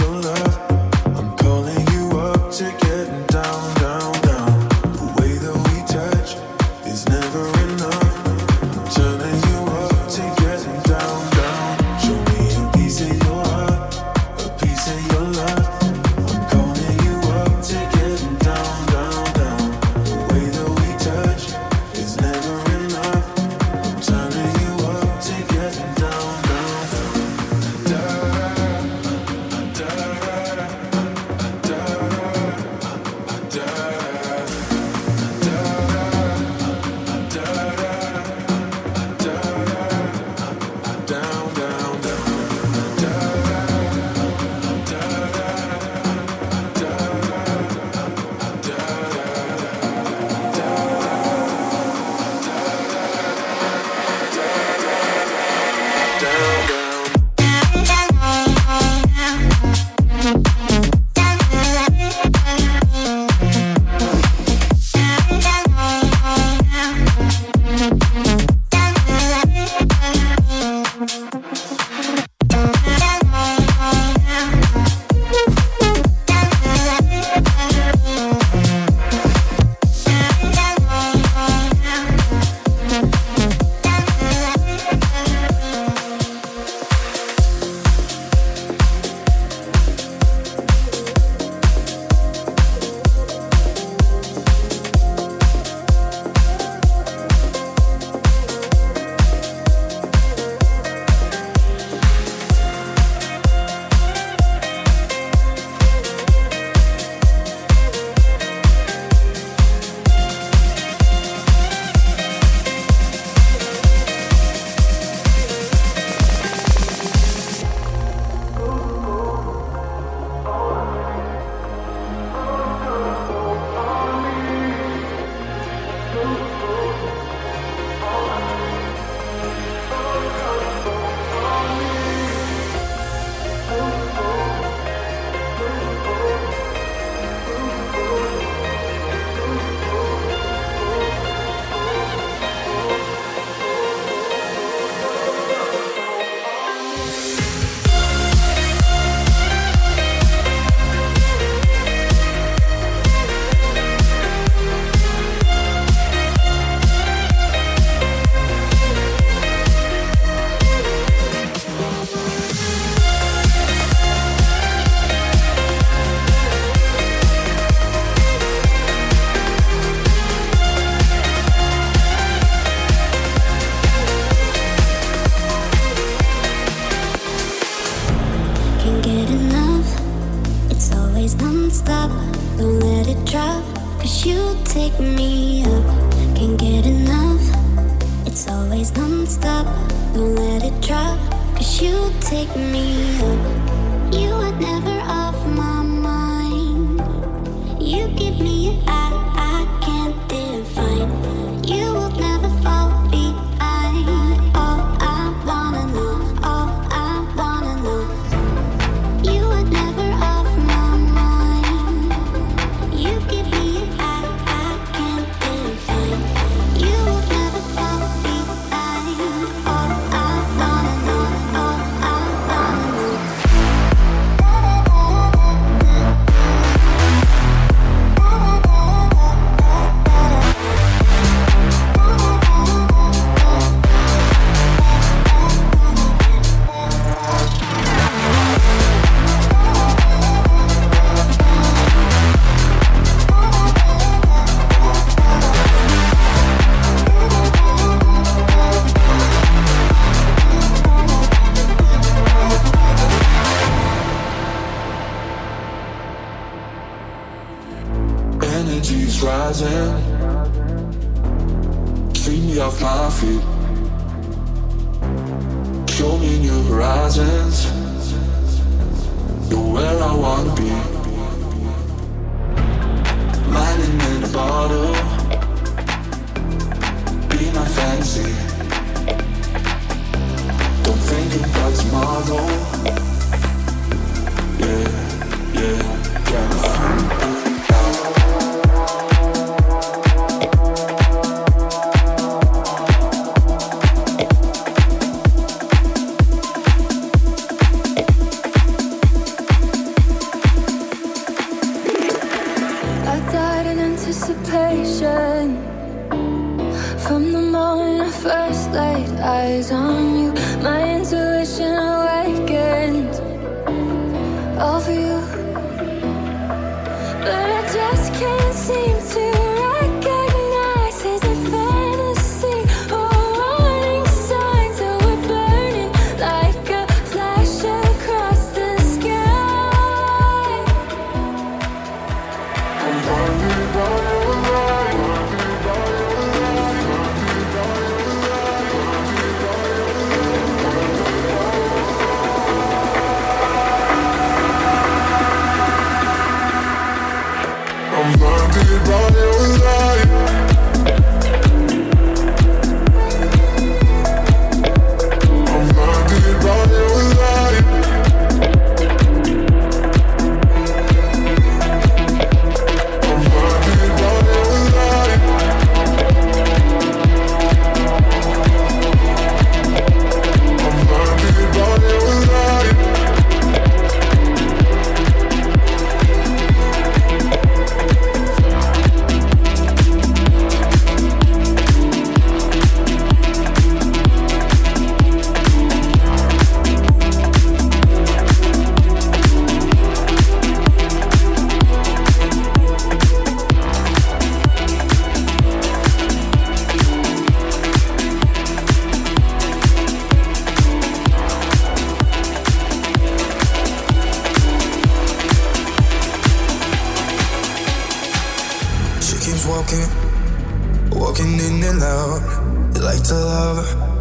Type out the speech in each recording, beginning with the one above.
your love. girl. Tomorrow.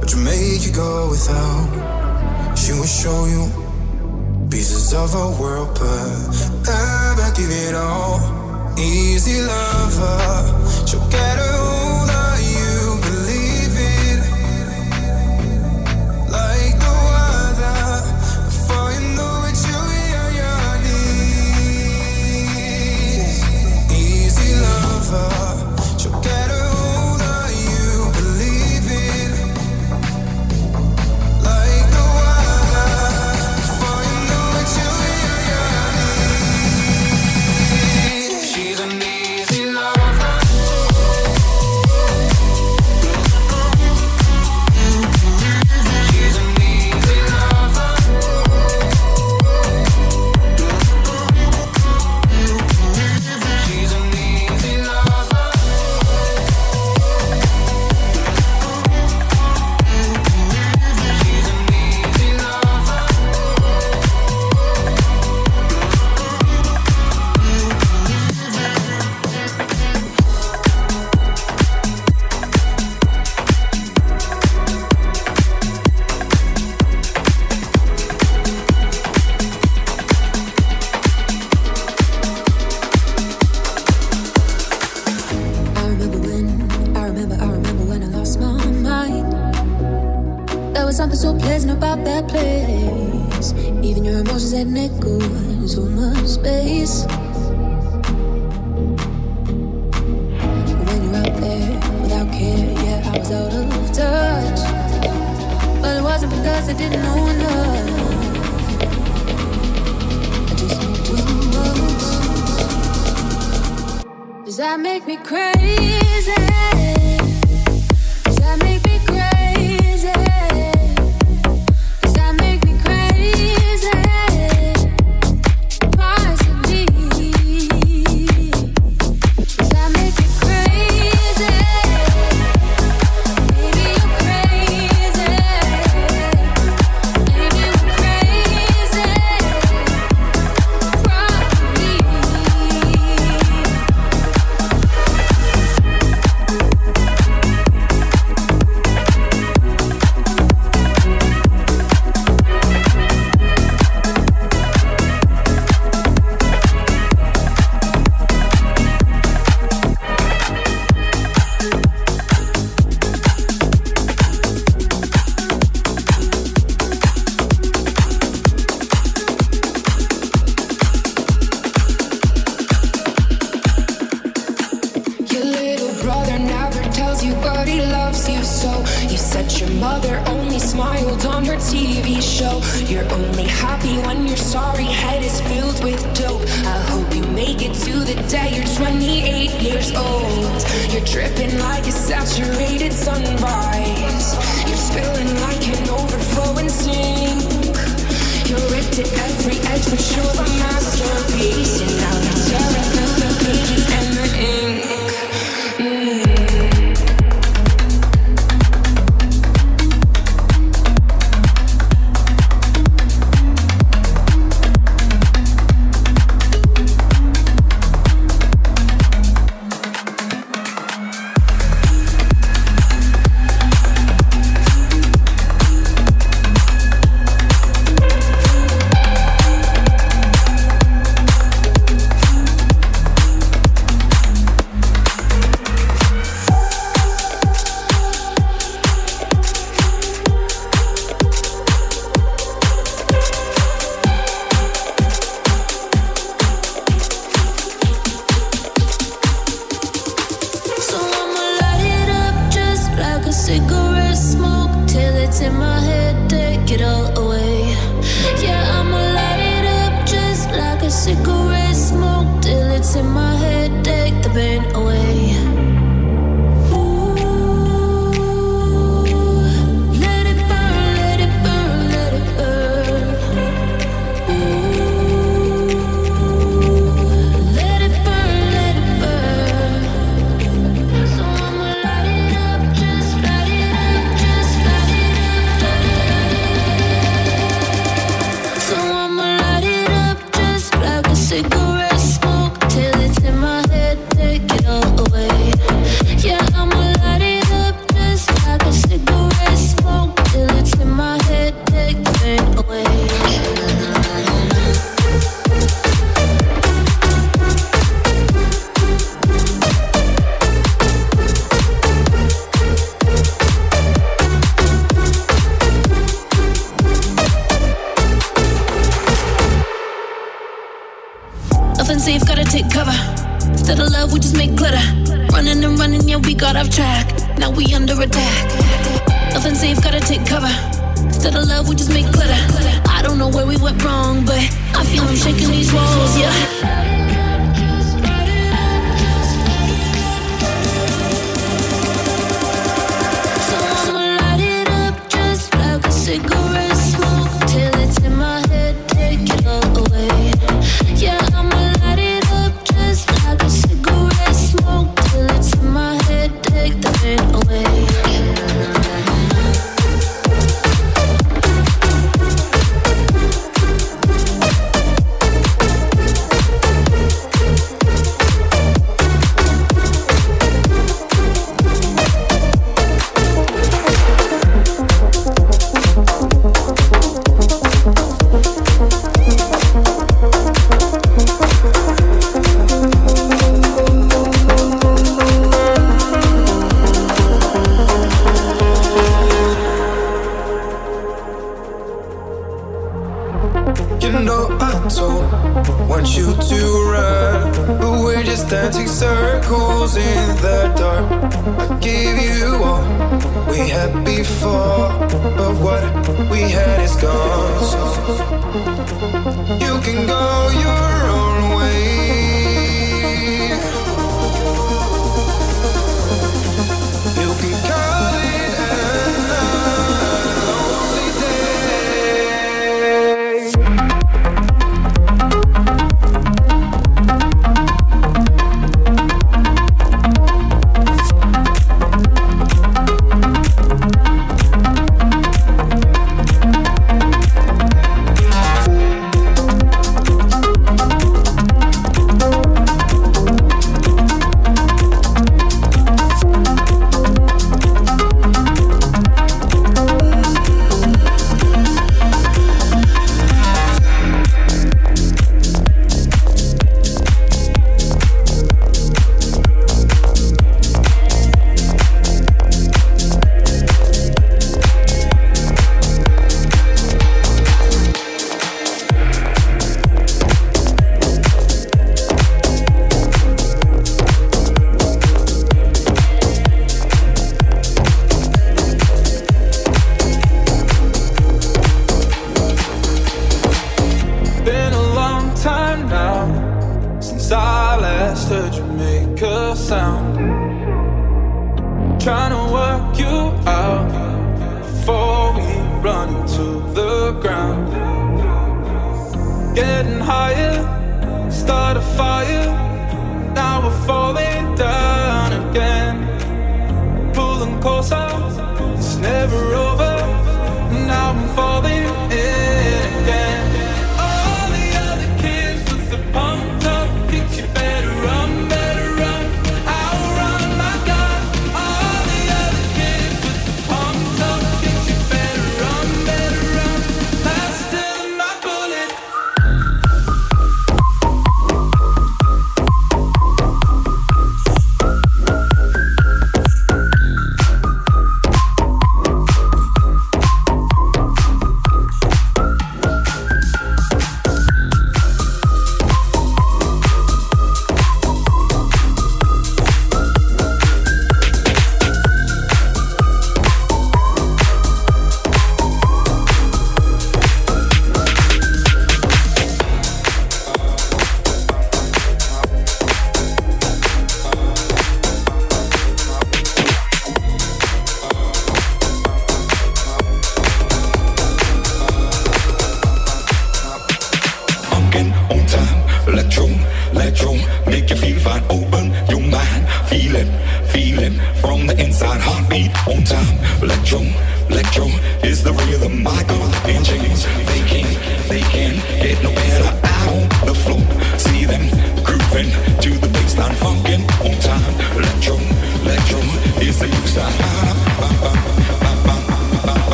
but you make it go without. She will show you pieces of our world, but I give it all. Easy lover, she'll get away. Even your emotions had an echo in so much space. But when you're out there without care, yeah, I was out of touch. But it wasn't because I didn't know enough. I just knew too much. Does that make me crazy? been safe, gotta take cover. Instead of love, we just make clutter. Running and running, yeah, we got off track. Now we under attack. Nothing safe, gotta take cover. Instead of love, we just make clutter. I don't know where we went wrong, but I feel I'm shaking these walls, yeah. make a sound. Trying to work you out before we run into the ground. Getting higher, start a fire. Now we're falling down again. Pulling closer, it's never over.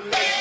Yeah.